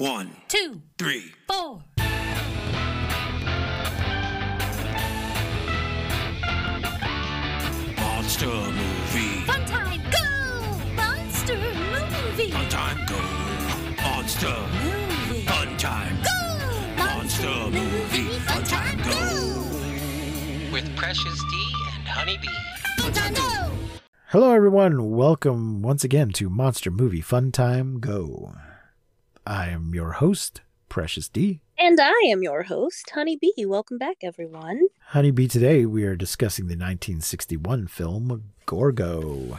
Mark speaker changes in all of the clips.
Speaker 1: One,
Speaker 2: two,
Speaker 1: three.
Speaker 2: four.
Speaker 1: Monster movie.
Speaker 2: Fun time, go! Monster movie.
Speaker 1: Fun time go. Monster.
Speaker 2: Movie.
Speaker 1: Fun time.
Speaker 2: Go!
Speaker 1: Monster movie. Fun time go.
Speaker 3: with Precious D and Honeybee.
Speaker 2: Fun time, go!
Speaker 4: Hello, everyone. Welcome once again to Monster Movie Fun Time Go. I am your host, Precious D.
Speaker 5: And I am your host, Honey Bee. Welcome back, everyone.
Speaker 4: Honeybee, today we are discussing the 1961 film Gorgo.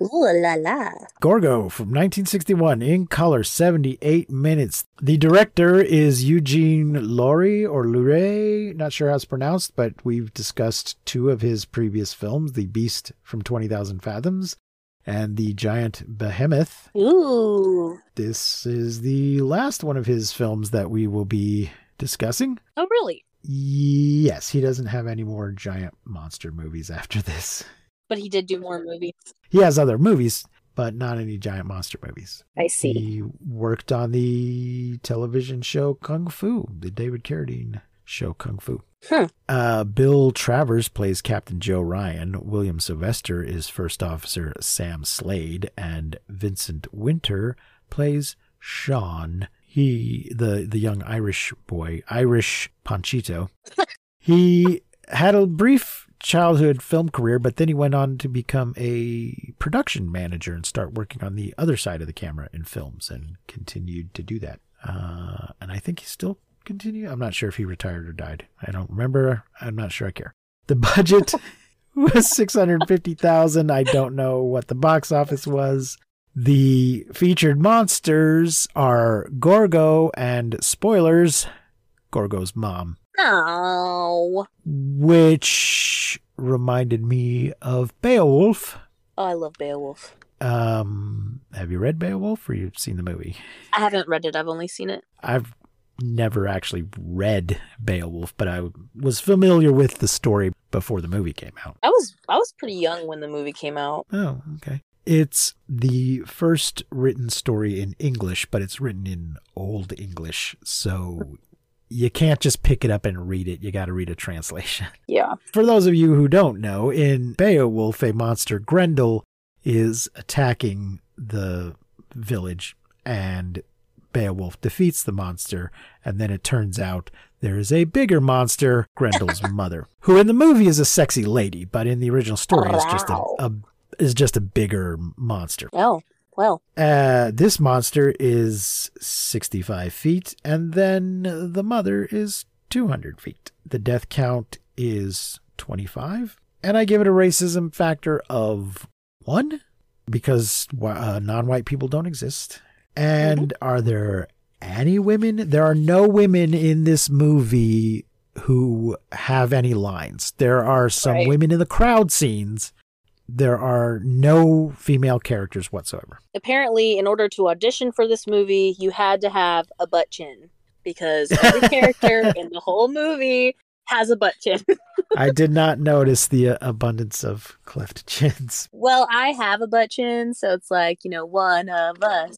Speaker 5: Ooh la la.
Speaker 4: Gorgo from 1961 in color, 78 minutes. The director is Eugene Laurie or Luray, not sure how it's pronounced, but we've discussed two of his previous films The Beast from 20,000 Fathoms and The Giant Behemoth.
Speaker 5: Ooh.
Speaker 4: This is the last one of his films that we will be discussing.
Speaker 5: Oh, really?
Speaker 4: Yes, he doesn't have any more giant monster movies after this.
Speaker 5: But he did do more movies.
Speaker 4: He has other movies, but not any giant monster movies.
Speaker 5: I see.
Speaker 4: He worked on the television show Kung Fu, the David Carradine show Kung Fu.
Speaker 5: Hmm.
Speaker 4: Uh, Bill Travers plays Captain Joe Ryan. William Sylvester is First Officer Sam Slade, and Vincent Winter plays Sean. He, the the young Irish boy, Irish Panchito. he had a brief childhood film career, but then he went on to become a production manager and start working on the other side of the camera in films and continued to do that. Uh, and I think he's still continue. I'm not sure if he retired or died. I don't remember. I'm not sure I care. The budget was 650,000. I don't know what the box office was. The featured monsters are Gorgo and spoilers, Gorgo's mom,
Speaker 5: Oh.
Speaker 4: which reminded me of Beowulf.
Speaker 5: Oh, I love Beowulf.
Speaker 4: Um, have you read Beowulf or you've seen the movie?
Speaker 5: I haven't read it. I've only seen it.
Speaker 4: I've never actually read Beowulf, but I was familiar with the story before the movie came out.
Speaker 5: I was I was pretty young when the movie came out.
Speaker 4: Oh, okay. It's the first written story in English, but it's written in Old English, so you can't just pick it up and read it. You got to read a translation.
Speaker 5: Yeah.
Speaker 4: For those of you who don't know, in Beowulf, a monster Grendel is attacking the village, and Beowulf defeats the monster, and then it turns out there is a bigger monster, Grendel's mother, who in the movie is a sexy lady, but in the original story is just a, a is just a bigger monster.
Speaker 5: Oh, well.
Speaker 4: Uh, this monster is 65 feet, and then the mother is 200 feet. The death count is 25, and I give it a racism factor of one because uh, non white people don't exist. And are there any women? There are no women in this movie who have any lines. There are some
Speaker 5: Right.
Speaker 4: women in the crowd scenes. There are no female characters whatsoever.
Speaker 5: Apparently, in order to audition for this movie, you had to have a butt chin because every character in the whole movie has a butt chin.
Speaker 4: I did not notice the uh, abundance of cleft chins.
Speaker 5: well, I have a butt chin, so it's like, you know, one of us.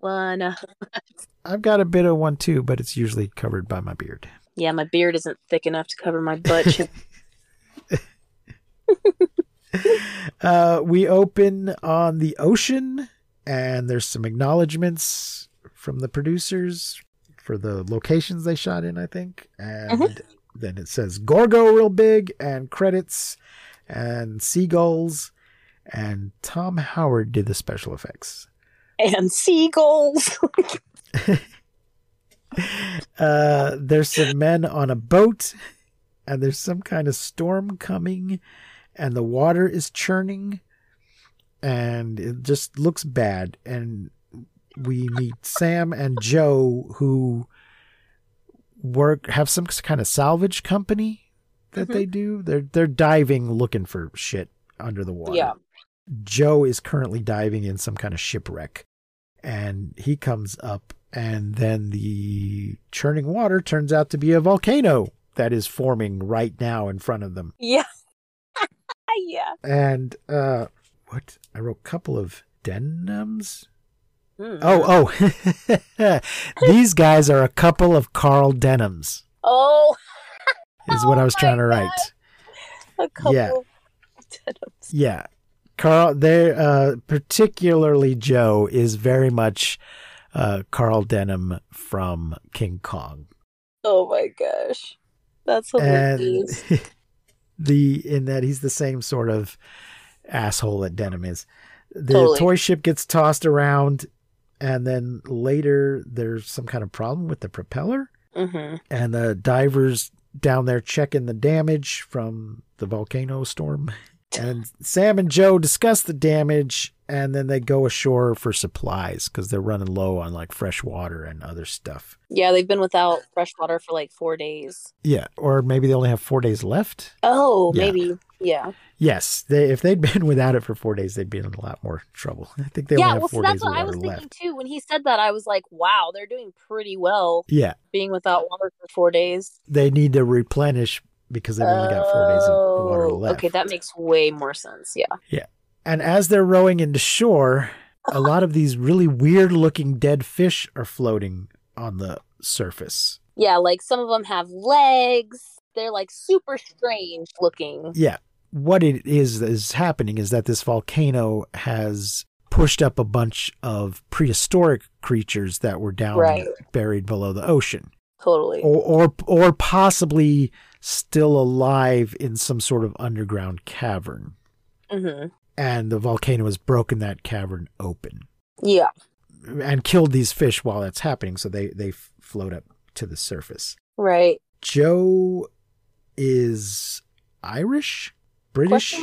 Speaker 5: One
Speaker 4: I've got a bit of one too, but it's usually covered by my beard.
Speaker 5: Yeah, my beard isn't thick enough to cover my butt.
Speaker 4: Uh, we open on the ocean, and there's some acknowledgments from the producers for the locations they shot in, I think. And then it says Gorgo real big, and credits, and seagulls, and Tom Howard did the special effects.
Speaker 5: And seagulls.
Speaker 4: Uh, there's some men on a boat, and there's some kind of storm coming, and the water is churning, and it just looks bad. And we meet Sam and Joe, who work have some kind of salvage company that
Speaker 5: Mhm.
Speaker 4: they do. They're they're diving, looking for shit under the water.
Speaker 5: Yeah.
Speaker 4: Joe is currently diving in some kind of shipwreck and he comes up and then the churning water turns out to be a volcano that is forming right now in front of them.
Speaker 5: yeah. yeah.
Speaker 4: And uh what I wrote a couple of denims
Speaker 5: Hmm.
Speaker 4: Oh, oh. These guys are a couple of Carl Denhams,
Speaker 5: Oh,
Speaker 4: is what I was
Speaker 5: Oh
Speaker 4: trying to write.
Speaker 5: a couple.
Speaker 4: Yeah.
Speaker 5: of Denhams.
Speaker 4: Yeah. Carl, they uh, particularly Joe is very much uh, Carl Denham from King Kong.
Speaker 5: Oh my gosh, that's
Speaker 4: and
Speaker 5: hilarious.
Speaker 4: the in that he's the same sort of asshole that Denham is. The
Speaker 5: Totally.
Speaker 4: toy ship gets tossed around, and then later there's some kind of problem with the propeller,
Speaker 5: hmm
Speaker 4: and the divers down there checking the damage from the volcano storm. And Sam and Joe discuss the damage, and then they go ashore for supplies because they're running low on like fresh water and other stuff.
Speaker 5: Yeah, they've been without fresh water for like four days.
Speaker 4: Yeah, or maybe they only have four days left.
Speaker 5: Oh,
Speaker 4: Yeah.
Speaker 5: maybe. Yeah.
Speaker 4: Yes, they, if they'd been without it for four days, they'd be in a lot more trouble. I think they
Speaker 5: yeah,
Speaker 4: only have
Speaker 5: well, see,
Speaker 4: four
Speaker 5: that's
Speaker 4: days
Speaker 5: what I was
Speaker 4: left.
Speaker 5: thinking too. When he said that, I was like, wow, they're doing pretty well
Speaker 4: Yeah,
Speaker 5: being without water for four days.
Speaker 4: they need to replenish because they've only got four days of water
Speaker 5: Oh,
Speaker 4: left.
Speaker 5: Okay, that makes way more sense. Yeah. Yeah.
Speaker 4: And as they're rowing into shore, a lot of these really weird looking dead fish are floating on the surface.
Speaker 5: Yeah, like some of them have legs. They're like super strange looking.
Speaker 4: Yeah. What it is that is happening is that this volcano has pushed up a bunch of prehistoric creatures that were down
Speaker 5: Right.
Speaker 4: buried below the ocean.
Speaker 5: Totally.
Speaker 4: Or, or or possibly still alive in some sort of underground cavern.
Speaker 5: hmm
Speaker 4: And the volcano has broken that cavern open.
Speaker 5: Yeah.
Speaker 4: and killed these fish while that's happening so they they float up to the surface
Speaker 5: Right.
Speaker 4: joe is irish british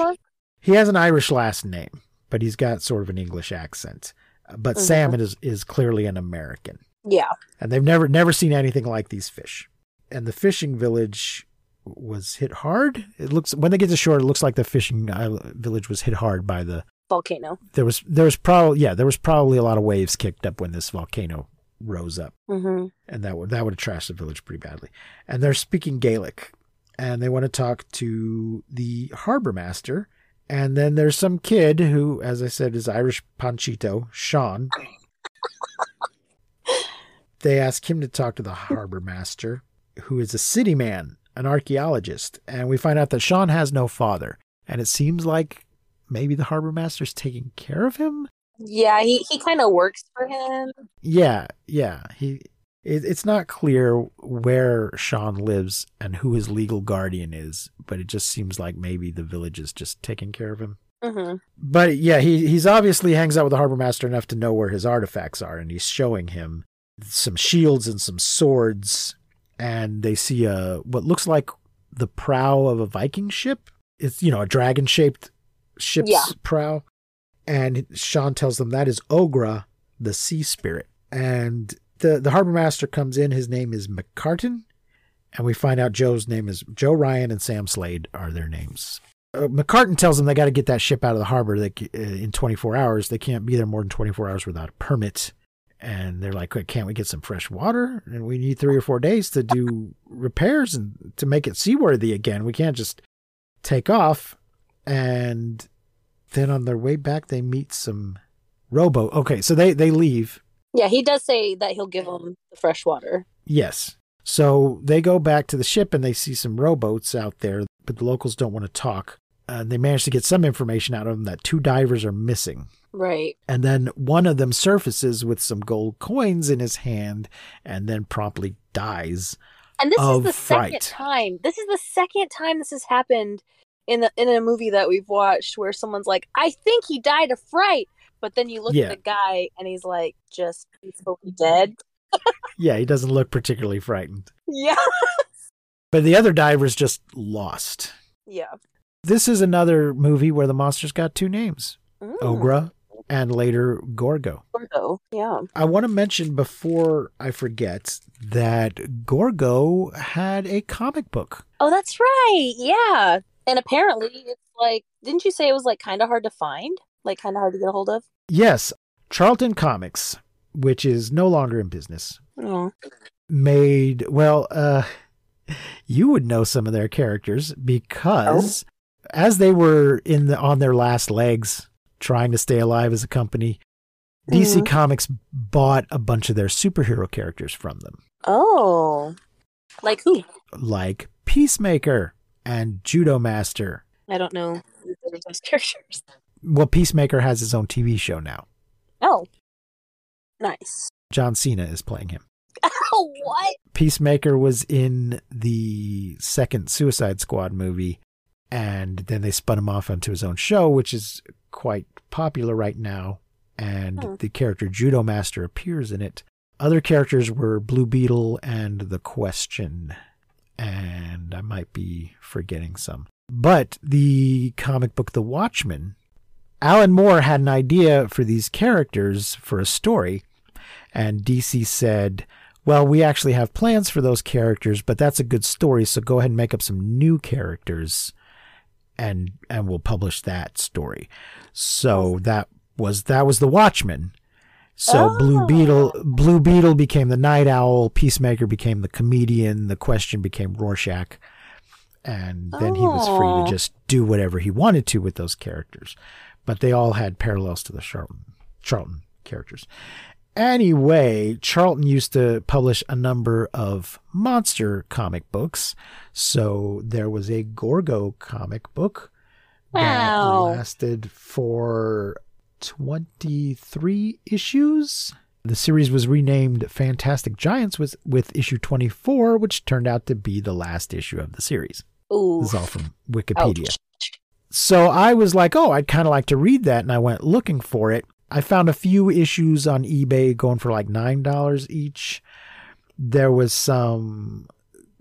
Speaker 4: he has an irish last name but he's got sort of an english accent but
Speaker 5: Mhm.
Speaker 4: sam is is clearly an american
Speaker 5: Yeah.
Speaker 4: and they've never never seen anything like these fish and the fishing village was hit hard it looks when they get to shore it looks like the fishing isl- village was hit hard by the
Speaker 5: Volcano.
Speaker 4: there was there was probably yeah there was probably a lot of waves kicked up when this volcano rose up
Speaker 5: hmm
Speaker 4: and that would that would have trashed the village pretty badly. And they're speaking Gaelic, and they want to talk to the harbor master. And then there's some kid who, as I said, is Irish Panchito, Sean. they ask him to talk to the harbor master, who is a city man, an archaeologist, and we find out that Sean has no father, and it seems like maybe the harbor master's taking care of him.
Speaker 5: Yeah, he, he kind of works for him.
Speaker 4: Yeah, yeah. He it, it's not clear where Sean lives and who his legal guardian is, but it just seems like maybe the village is just taking care of him.
Speaker 5: hmm
Speaker 4: But yeah, he he's obviously hangs out with the harbor master enough to know where his artifacts are, and he's showing him some shields and some swords, and they see a what looks like the prow of a Viking ship. It's you know a dragon shaped ship's
Speaker 5: Yeah.
Speaker 4: prow, and Sean tells them that is Ogra, the sea spirit, and the the harbor master comes in. His name is McCartan, and we find out Joe's name is Joe Ryan and Sam Slade are their names uh, McCartan tells them they got to get that ship out of the harbor they, uh, in 24 hours. They can't be there more than 24 hours without a permit. And they're like, can't we get some fresh water? And we need three or four days to do repairs and to make it seaworthy again. We can't just take off. And then on their way back, they meet some rowboat. Okay, so they, they leave.
Speaker 5: Yeah, he does say that he'll give them the fresh water.
Speaker 4: Yes. So they go back to the ship and they see some rowboats out there, but the locals don't want to talk. And they manage to get some information out of them that two divers are missing.
Speaker 5: Right.
Speaker 4: And then one of them surfaces with some gold coins in his hand and then promptly dies.
Speaker 5: And this is the second time. This is the second time this has happened in the in a movie that we've watched where someone's like, "I think he died of fright," but then you look
Speaker 4: Yeah.
Speaker 5: at the guy and he's like just peacefully dead.
Speaker 4: Yeah, he doesn't look particularly frightened.
Speaker 5: Yeah.
Speaker 4: But the other diver's just lost.
Speaker 5: Yeah.
Speaker 4: This is another movie where the monster's got two names
Speaker 5: Mm.
Speaker 4: Ogra and later Gorgo.
Speaker 5: Gorgo. Yeah.
Speaker 4: I want to mention before I forget that Gorgo had a comic book.
Speaker 5: Oh, that's right. Yeah. And apparently it's like didn't you say it was like kind of hard to find? Like kind of hard to get a hold of?
Speaker 4: Yes, Charlton Comics, which is no longer in business,
Speaker 5: Oh.
Speaker 4: made, well, uh, you would know some of their characters because as they were in the on their last legs trying to stay alive as a company, DC
Speaker 5: Mhm.
Speaker 4: Comics bought a bunch of their superhero characters from them,
Speaker 5: Oh. Like who?
Speaker 4: like Peacemaker and Judomaster.
Speaker 5: I don't know those characters.
Speaker 4: Well, Peacemaker has his own TV show now.
Speaker 5: Oh. Nice.
Speaker 4: John Cena is playing him.
Speaker 5: Oh, what?
Speaker 4: Peacemaker was in the second Suicide Squad movie, and then they spun him off onto his own show, which is quite popular right now. And
Speaker 5: Hmm.
Speaker 4: the character Judomaster appears in it. Other characters were Blue Beetle and The Question, and I might be forgetting some. But the comic book The Watchmen, Alan Moore had an idea for these characters for a story, and DC said, well, we actually have plans for those characters, but that's a good story, so go ahead and make up some new characters and and we'll publish that story. So that was that was the Watchmen. So Blue
Speaker 5: Oh.
Speaker 4: Beetle Blue Beetle became the Night Owl, Peacemaker became the comedian, the question became Rorschach. And then he was free
Speaker 5: Oh.
Speaker 4: to just do whatever he wanted to with those characters. But they all had parallels to the Charlton Charlton characters. Anyway, Charlton used to publish a number of monster comic books. So there was a Gorgo comic book
Speaker 5: Wow.
Speaker 4: that lasted for 23 issues. The series was renamed Fantastic Giants with, with issue 24, which turned out to be the last issue of the series.
Speaker 5: Ooh.
Speaker 4: This is all from Wikipedia.
Speaker 5: Ouch.
Speaker 4: So I was like, oh, I'd kind of like to read that. And I went looking for it. I found a few issues on eBay going for like $9 each. There was some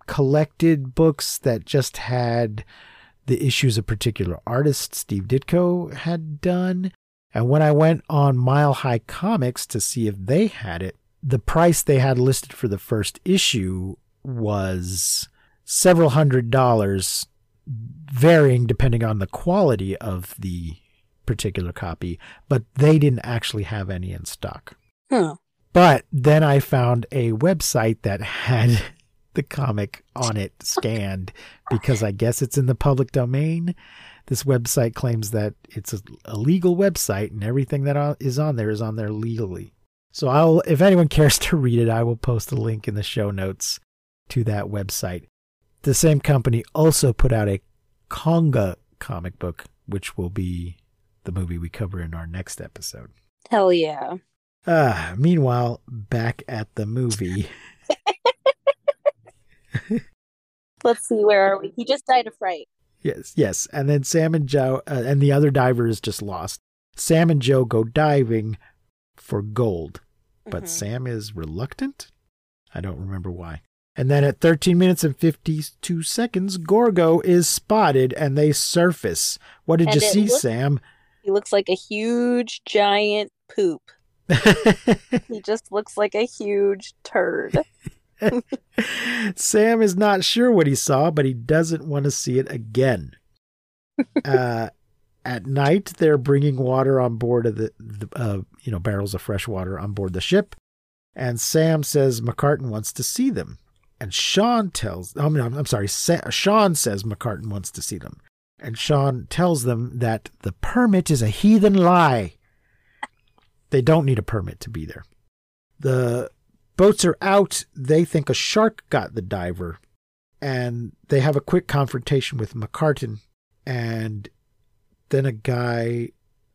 Speaker 4: collected books that just had the issues a particular artist, Steve Ditko, had done. And when I went on Mile High Comics to see if they had it, the price they had listed for the first issue was several hundred dollars, varying depending on the quality of the particular copy, but they didn't actually have any in stock.
Speaker 5: Hmm.
Speaker 4: But then I found a website that had the comic on it scanned because I guess it's in the public domain. This website claims that it's a, a legal website and everything that is on there is on there legally. So I'll if anyone cares to read it, I will post a link in the show notes to that website. The same company also put out a Konga comic book, which will be the movie we cover in our next episode.
Speaker 5: Hell yeah.
Speaker 4: Ah, meanwhile, back at the movie.
Speaker 5: Let's see, where are we? He just died of fright.
Speaker 4: Yes, yes. And then Sam and Joe, uh, and the other diver is just lost. Sam and Joe go diving for gold, but
Speaker 5: Mhm.
Speaker 4: Sam is reluctant. I don't remember why. And then at 13 minutes and 52 seconds, Gorgo is spotted and they surface. What did
Speaker 5: And
Speaker 4: you see,
Speaker 5: looks-
Speaker 4: Sam?
Speaker 5: He looks like a huge, giant poop. He just looks like a huge turd.
Speaker 4: Sam is not sure what he saw, but he doesn't want to see it again. uh, at night, they're bringing water on board of the, the uh, you know, barrels of fresh water on board the ship, and Sam says McCartan wants to see them, and Sean tells, I mean, I'm, I'm sorry, Sa- Sean says McCartan wants to see them, and Sean tells them that the permit is a heathen lie. They don't need a permit to be there. The boats are out. They think a shark got the diver, and they have a quick confrontation with McCartan. And then a guy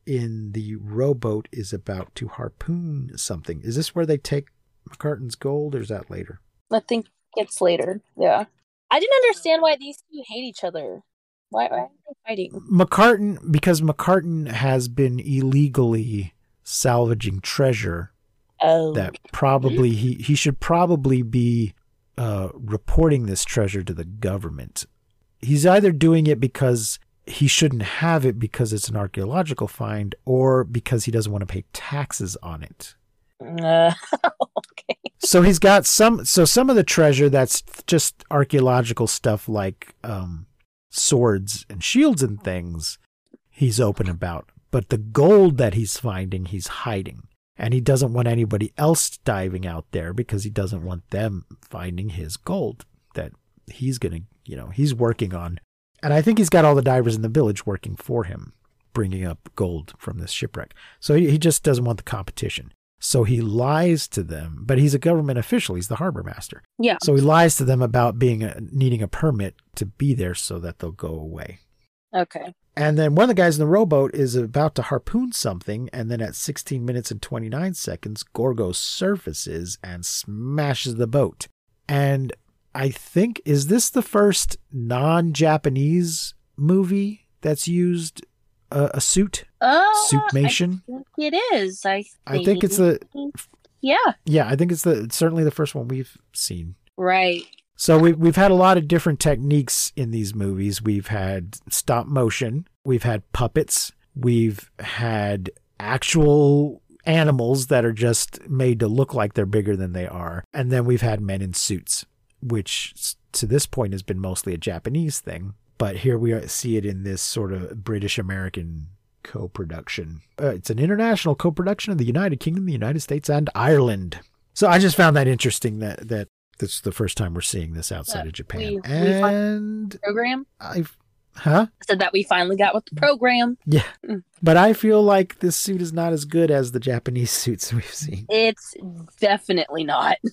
Speaker 4: in the rowboat is about to harpoon something. Is this where they take McCartan's gold, or is that later?
Speaker 5: I think it's later. Yeah. I didn't understand why these two hate each other. Why, why are they fighting?
Speaker 4: McCartan, because McCartan has been illegally salvaging treasure
Speaker 5: Oh.
Speaker 4: that probably he, he should probably be uh, reporting this treasure to the government. He's either doing it because he shouldn't have it because it's an archaeological find or because he doesn't want to pay taxes on it.
Speaker 5: Uh, okay.
Speaker 4: So he's got some so some of the treasure that's just archaeological stuff like um, swords and shields and things he's open about. But the gold that he's finding he's hiding. And he doesn't want anybody else diving out there because he doesn't want them finding his gold that he's going to, you know, he's working on. And I think he's got all the divers in the village working for him. bringing up gold from this shipwreck. So he, he just doesn't want the competition. So he lies to them, but he's a government official. He's the harbor master.
Speaker 5: Yeah.
Speaker 4: So he lies to them about being a, needing a permit to be there so that they'll go away.
Speaker 5: Okay.
Speaker 4: And then one of the guys in the rowboat is about to harpoon something, and then at 16 minutes and 29 seconds, Gorgo surfaces and smashes the boat. And I think, is this the first non Japanese movie that's used a, a suit?
Speaker 5: Oh,
Speaker 4: Suitmation?
Speaker 5: I think it is. I think,
Speaker 4: I think it's the,
Speaker 5: Yeah.
Speaker 4: yeah, I think it's the, certainly the first one we've seen.
Speaker 5: Right.
Speaker 4: So we've we've had a lot of different techniques in these movies. We've had stop motion, we've had puppets, we've had actual animals that are just made to look like they're bigger than they are, and then we've had men in suits, which to this point has been mostly a Japanese thing, but here we are- see it in this sort of British American co-production. Uh, it's an international co-production of the United Kingdom, the United States, and Ireland. So I just found that interesting that that this is the first time we're seeing this outside
Speaker 5: Yeah,
Speaker 4: of Japan.
Speaker 5: we- we
Speaker 4: and
Speaker 5: Program
Speaker 4: I've huh?
Speaker 5: said that we finally got with the program.
Speaker 4: Yeah.
Speaker 5: Mm.
Speaker 4: But I feel like this suit is not as good as the Japanese suits we've seen.
Speaker 5: It's definitely not.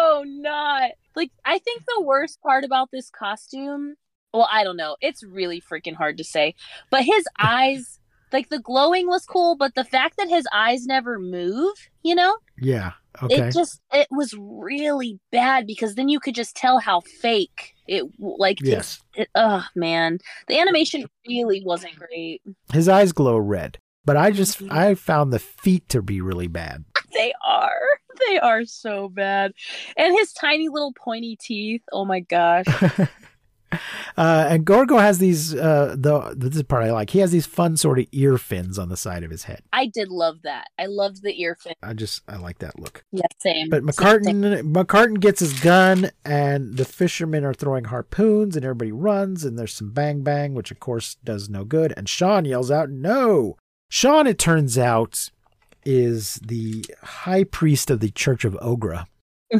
Speaker 5: Oh, not. Like, I think the worst part about this costume, well, I don't know. It's really freaking hard to say. But his eyes, like, the glowing was cool, but the fact that his eyes never move, you know,
Speaker 4: yeah. Okay.
Speaker 5: it just, it was really bad because then you could just tell how fake it, like,
Speaker 4: yes.
Speaker 5: it, oh, man. The animation really wasn't great.
Speaker 4: His eyes glow red. But I just
Speaker 5: Mhm.
Speaker 4: I found the feet to be really bad.
Speaker 5: They are. They are so bad. And his tiny little pointy teeth. Oh my gosh.
Speaker 4: uh, and Gorgo has these. Uh, the this is part I like. He has these fun sort of ear fins on the side of his head.
Speaker 5: I did love that. I loved the ear fin.
Speaker 4: I just I like that look.
Speaker 5: Yeah, same.
Speaker 4: But
Speaker 5: Same.
Speaker 4: McCartan McCartan gets his gun, and the fishermen are throwing harpoons, and everybody runs, and there's some bang bang, which of course does no good. And Sean yells out, "No!" Sean, it turns out, is the high priest of the Church of Ogra.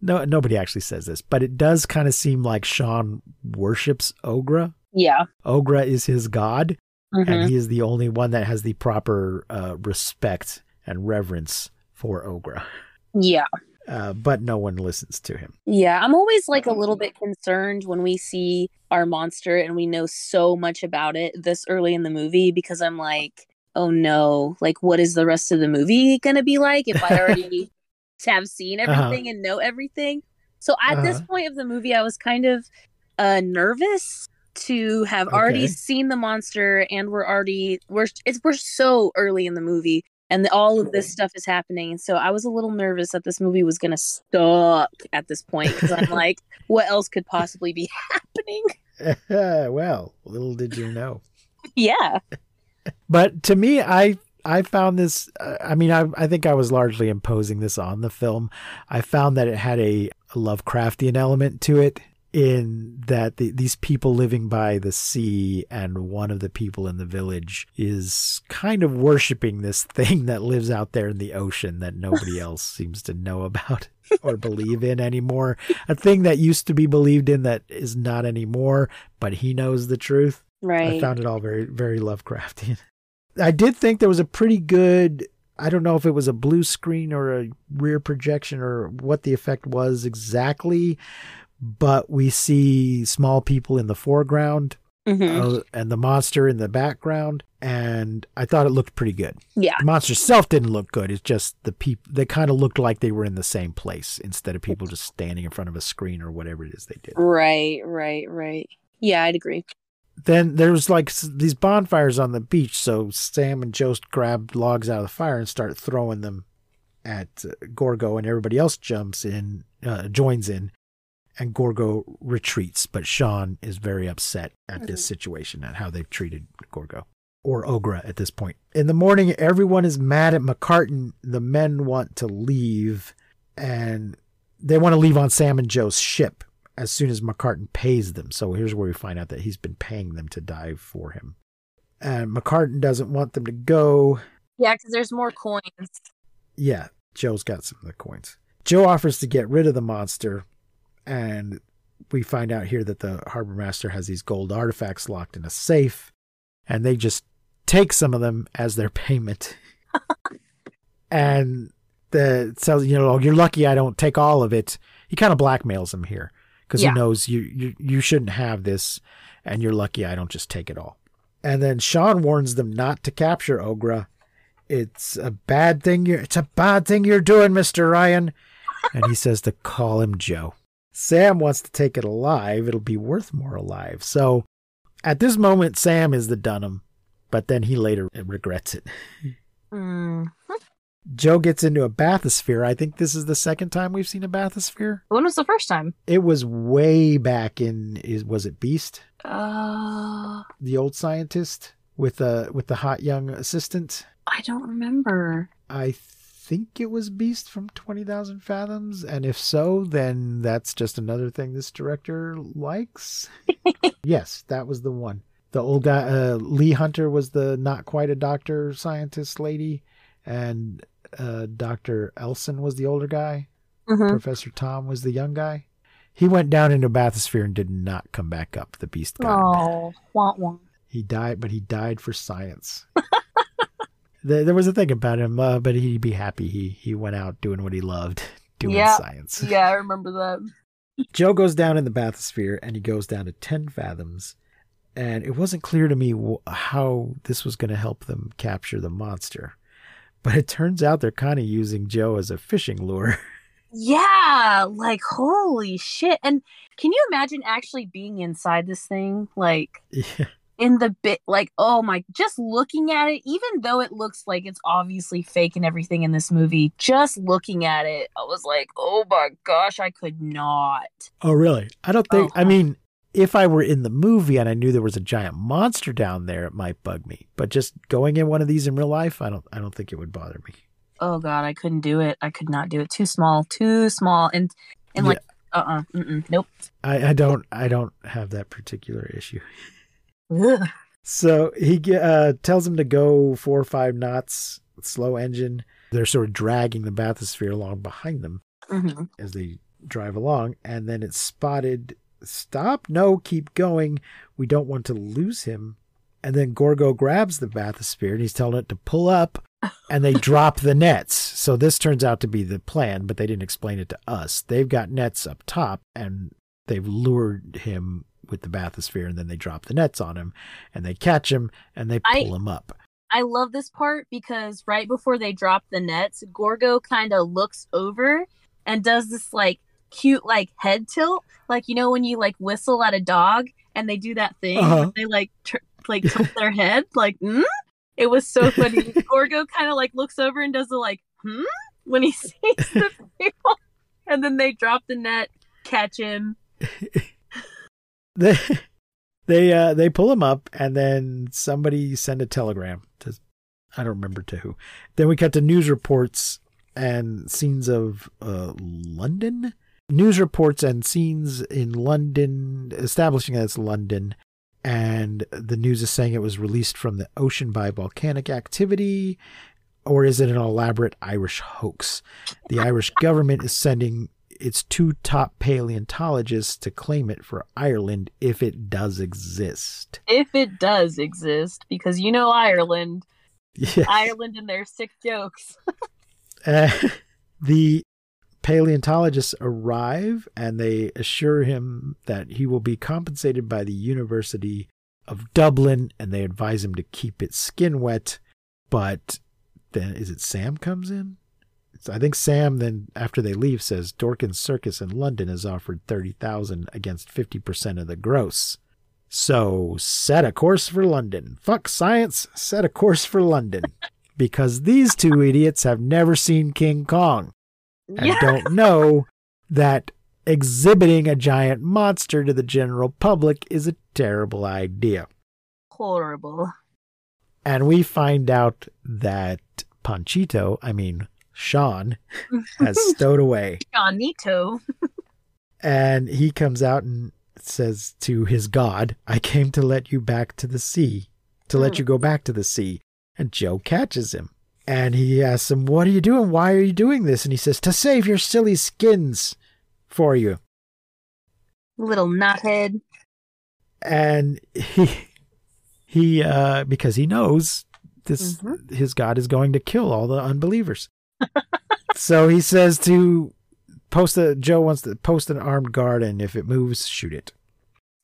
Speaker 4: no, nobody actually says this, but it does kind of seem like Sean worships Ogra.
Speaker 5: Yeah.
Speaker 4: Ogra is his god,
Speaker 5: Mhm.
Speaker 4: and he is the only one that has the proper uh, respect and reverence for Ogra.
Speaker 5: Yeah.
Speaker 4: Uh, but no one listens to him.
Speaker 5: Yeah. I'm always like a little bit concerned when we see our monster and we know so much about it this early in the movie because I'm like, oh no, like what is the rest of the movie going to be like if I already have seen
Speaker 4: Uh-huh.
Speaker 5: everything and know everything? So at this
Speaker 4: Uh-huh.
Speaker 5: point of the movie, I was kind of uh, nervous to have already seen the monster and we're already we're it's we're so early in the movie and all of this stuff is happening and so i was a little nervous that this movie was going to suck at this point because i'm like what else could possibly be happening
Speaker 4: well, little did you know.
Speaker 5: yeah
Speaker 4: But to me, I I found this. Uh, I mean, I I think I was largely imposing this on the film. I found that it had a, Lovecraftian element to it, in that the, these people living by the sea, and one of the people in the village is kind of worshiping this thing that lives out there in the ocean that nobody else seems to know about or believe in anymore. A thing that used to be believed in that is not anymore, but he knows the truth.
Speaker 5: Right.
Speaker 4: I found it all very, very Lovecraftian. I did think there was a pretty good. I don't know if it was a blue screen or a rear projection or what the effect was exactly, but we see small people in the foreground
Speaker 5: Mhm.
Speaker 4: uh, and the monster in the background, and I thought it looked pretty good.
Speaker 5: yeah
Speaker 4: The monster itself didn't look good. It's just the people. They kind of looked like they were in the same place instead of people just standing in front of a screen or whatever it is they did.
Speaker 5: right right right yeah i'd agree
Speaker 4: then there's like these bonfires on the beach. So Sam and Joe grab logs out of the fire and start throwing them at uh, Gorgo, and everybody else jumps in, uh, joins in, and Gorgo retreats. But Sean is very upset at this situation and how they've treated Gorgo or Ogra at this point. In the morning, everyone is mad at McCartan. The men want to leave, and they want to leave on Sam and Joe's ship as soon as McCartan pays them. So here's where we find out that he's been paying them to dive for him. And McCartan doesn't want them to go.
Speaker 5: yeah because there's more coins
Speaker 4: Yeah, Joe's got some of the coins. Joe offers to get rid of the monster, and we find out here that the harbor master has these gold artifacts locked in a safe, and they just take some of them as their payment. and the says, you know, "Oh, you're lucky I don't take all of it. He kind of blackmails him here because
Speaker 5: Yeah.
Speaker 4: he knows you, you you shouldn't have this, and you're lucky I don't just take it all. And then Sean warns them not to capture Ogra. It's a bad thing you're it's a bad thing you're doing, Mr. Ryan. And he says to call him Joe. Sam wants to take it alive. It'll be worth more alive. So at this moment, Sam is the Denham, but then he later regrets it.
Speaker 5: Mm.
Speaker 4: Joe gets into a bathysphere. I think this is the second time we've seen a bathysphere.
Speaker 5: When was the first time?
Speaker 4: It was way back in is was it Beast,
Speaker 5: Uh,
Speaker 4: the old scientist with the with the hot young assistant?
Speaker 5: I don't remember.
Speaker 4: I think it was Beast from 20,000 Fathoms. And if so, then that's just another thing this director likes. yes, that was the one. The old guy, uh, Lee Hunter was the not quite a doctor scientist lady. And uh, Dr. Elson was the older guy.
Speaker 5: Mhm.
Speaker 4: Professor Tom was the young guy. He went down into bathysphere and did not come back up. The beast got him.
Speaker 5: Oh, want one.
Speaker 4: He died, but he died for science. there, there was a thing about him, uh, but he'd be happy. He he went out doing what he loved, doing science.
Speaker 5: Yeah, I remember that.
Speaker 4: Joe goes down in the bathysphere and he goes down to 10 fathoms. And it wasn't clear to me how this was going to help them capture the monster. But it turns out they're kind of using Joe as a fishing lure.
Speaker 5: Yeah, like holy shit. And can you imagine actually being inside this thing? Like
Speaker 4: yeah.
Speaker 5: in the bit like oh my just looking at it even though it looks like it's obviously fake and everything in this movie just looking at it i was like oh my gosh i could not
Speaker 4: Oh, really? I don't think. I
Speaker 5: uh-huh.
Speaker 4: mean, if I were in the movie and I knew there was a giant monster down there, it might bug me. But just going in one of these in real life, I don't. I don't think it would bother me.
Speaker 5: oh god i couldn't do it i could not do it too small too small and and like uh-uh mm-mm, nope
Speaker 4: I, I don't. I don't have that particular issue.
Speaker 5: Ugh.
Speaker 4: So he uh, tells him to go four or five knots, slow engine. They're sort of dragging the bathysphere along behind them
Speaker 5: Mhm.
Speaker 4: as they drive along, and then it's spotted. Stop! No, keep going. We don't want to lose him. And then Gorgo grabs the bathysphere and he's telling it to pull up, and they drop the nets. So this turns out to be the plan, but they didn't explain it to us. They've got nets up top, and they've lured him with the bathysphere, and then they drop the nets on him, and they catch him, and they
Speaker 5: I-
Speaker 4: pull him up.
Speaker 5: I love this part because right before they drop the nets, Gorgo kind of looks over and does this like cute like head tilt, like you know when you like whistle at a dog and they do that thing,
Speaker 4: Uh-huh.
Speaker 5: they like tr- like tilt their head, like hmm. It was so funny. Gorgo kind of like looks over and does the like hmm when he sees the people, and then they drop the net, catch him.
Speaker 4: they they uh they pull him up and then somebody send a telegram to I don't remember to who. Then we cut to news reports and scenes of uh London. News reports and scenes in London establishing that it's London and the news is saying it was released from the ocean by volcanic activity or is it an elaborate Irish hoax? The Irish government is sending its two top paleontologists to claim it for Ireland if it does exist.
Speaker 5: If it does exist, because you know Ireland,
Speaker 4: Yeah.
Speaker 5: Ireland and their sick jokes.
Speaker 4: Uh, the paleontologists arrive and they assure him that he will be compensated by the University of Dublin and they advise him to keep its skin wet. But then, is it Sam comes in? So I think Sam then, after they leave, says Dorkins Circus in London has offered thirty thousand against fifty percent of the gross. So set a course for London. Fuck science. Set a course for London because these two idiots have never seen King Kong and
Speaker 5: Yeah.
Speaker 4: don't know that exhibiting a giant monster to the general public is a terrible idea.
Speaker 5: Horrible.
Speaker 4: And we find out that Panchito, I mean, Sean, has stowed away.
Speaker 5: Johnito.
Speaker 4: And he comes out and says to his god, I came to let you back to the sea, to let
Speaker 5: Hmm.
Speaker 4: you go back to the sea. And Joe catches him. And he asks him, What are you doing? Why are you doing this? And he says, To save your silly skins for you.
Speaker 5: Little knothead.
Speaker 4: and he he uh because he knows this his god is going to kill all the unbelievers so he says to post a joe wants to post an armed guard and if it moves shoot it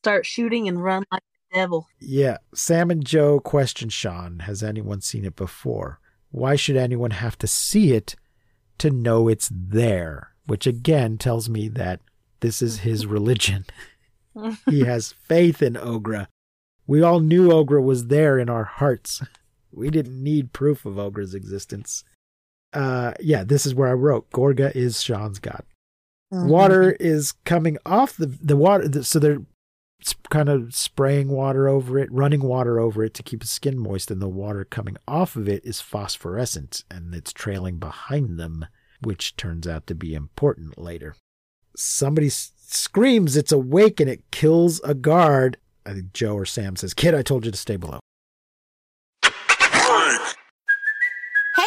Speaker 5: Start shooting and run like the devil.
Speaker 4: yeah sam and joe question sean has anyone seen it before why should anyone have to see it to know it's there which again tells me that this is his religion he has faith in Ogra. We all knew Ogra was there in our hearts. We didn't need proof of Ogra's existence. Uh, yeah, this is where I wrote Gorga is Sean's god. Water is coming off the the water, so they're kind of spraying water over it, running water over it to keep its skin moist, and the water coming off of it is phosphorescent, and it's trailing behind them, which turns out to be important later somebody s- screams it's awake and it kills a guard. I think Joe or Sam says, Kid, I told you to stay below.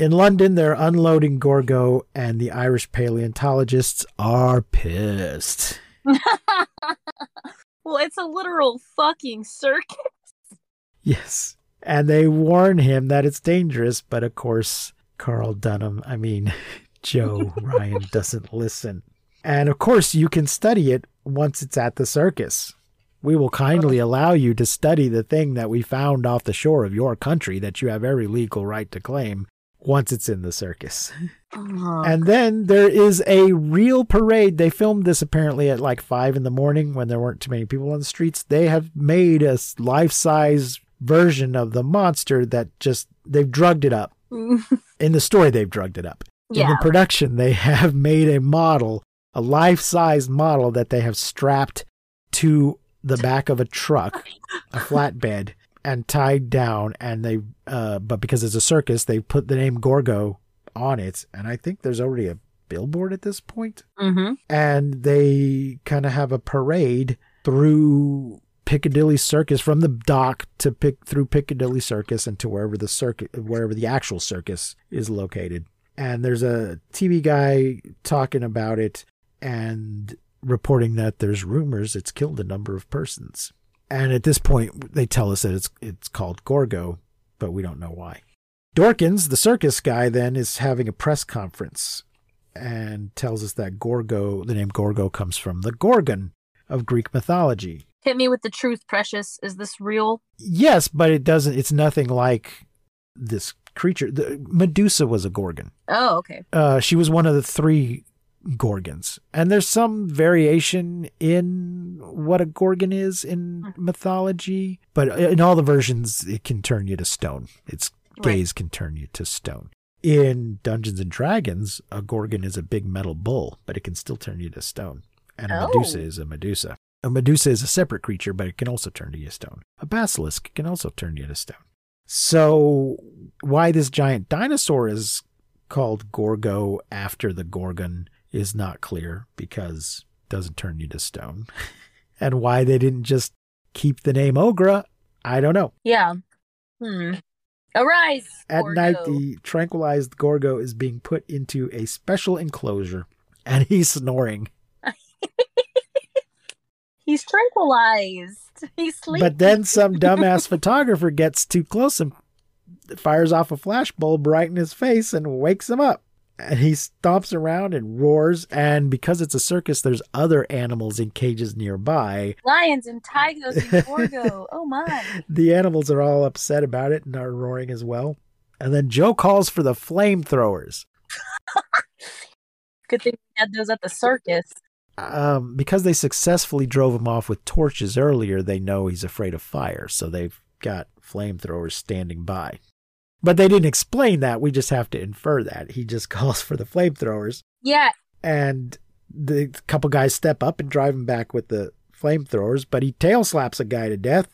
Speaker 4: In London, they're unloading Gorgo, and the Irish paleontologists are pissed.
Speaker 5: well, it's a literal fucking circus.
Speaker 4: Yes. And they warn him that it's dangerous, but of course, Carl Denham, I mean, Joe Ryan doesn't listen. And of course, you can study it once it's at the circus. We will kindly allow you to study the thing that we found off the shore of your country that you have every legal right to claim once it's in the circus. And then there is a real parade. They filmed this apparently at like five in the morning when there weren't too many people on the streets. They have made a life size version of the monster that just, they've drugged it up. In the story, they've drugged it up. In the production, they have made a model, a life size model that they have strapped to the back of a truck, a flatbed, and tied down. And they, uh, but because it's a circus, they put the name Gorgo on it. And I think there's already a billboard at this point.
Speaker 5: mm-hmm.
Speaker 4: And they kind of have a parade through Piccadilly Circus from the dock to pick through Piccadilly Circus and to wherever the circuit, wherever the actual circus is located. And there's a TV guy talking about it and reporting that there's rumors it's killed a number of persons. And at this point, they tell us that it's it's called Gorgo, but we don't know why. Dorkins, the circus guy, then is having a press conference and tells us that Gorgo, the name Gorgo, comes from the Gorgon of Greek mythology.
Speaker 5: Hit me with the truth, Precious. Is this real?
Speaker 4: Yes, but it doesn't. It's nothing like this creature. The, Medusa was a Gorgon.
Speaker 5: Oh, okay.
Speaker 4: Uh, she was one of the three Gorgons, and there's some variation in what a Gorgon is in hmm. mythology, but in all the versions, it can turn you to stone. Its
Speaker 5: Right.
Speaker 4: gaze can turn you to stone. In Dungeons and Dragons, a Gorgon is a big metal bull, but it can still turn you to stone. And a
Speaker 5: Oh.
Speaker 4: Medusa is a Medusa. A Medusa is a separate creature, but it can also turn you to stone. A basilisk can also turn you to stone. So, why this giant dinosaur is called Gorgo after the Gorgon is not clear because it doesn't turn you to stone. and why they didn't just keep the name Ogra, I don't know.
Speaker 5: Yeah. Hmm. Arise.
Speaker 4: At
Speaker 5: Gorgo.
Speaker 4: night, the tranquilized Gorgo is being put into a special enclosure and he's snoring.
Speaker 5: He's tranquilized. He's sleeping.
Speaker 4: But then some dumbass photographer gets too close and fires off a flashbulb right in his face and wakes him up. And he stomps around and roars. And because it's a circus, there's other animals in cages nearby.
Speaker 5: lions and tigers and Gorgo. oh my.
Speaker 4: The animals are all upset about it and are roaring as well. And then Joe calls for the flamethrowers.
Speaker 5: Good thing we had those at the circus.
Speaker 4: Um, because they successfully drove him off with torches earlier, they know he's afraid of fire. So they've got flamethrowers standing by. But they didn't explain that. We just have to infer that. He just calls for the flamethrowers.
Speaker 5: Yeah,
Speaker 4: And the couple guys step up and drive him back with the flamethrowers, but he tail slaps a guy to death.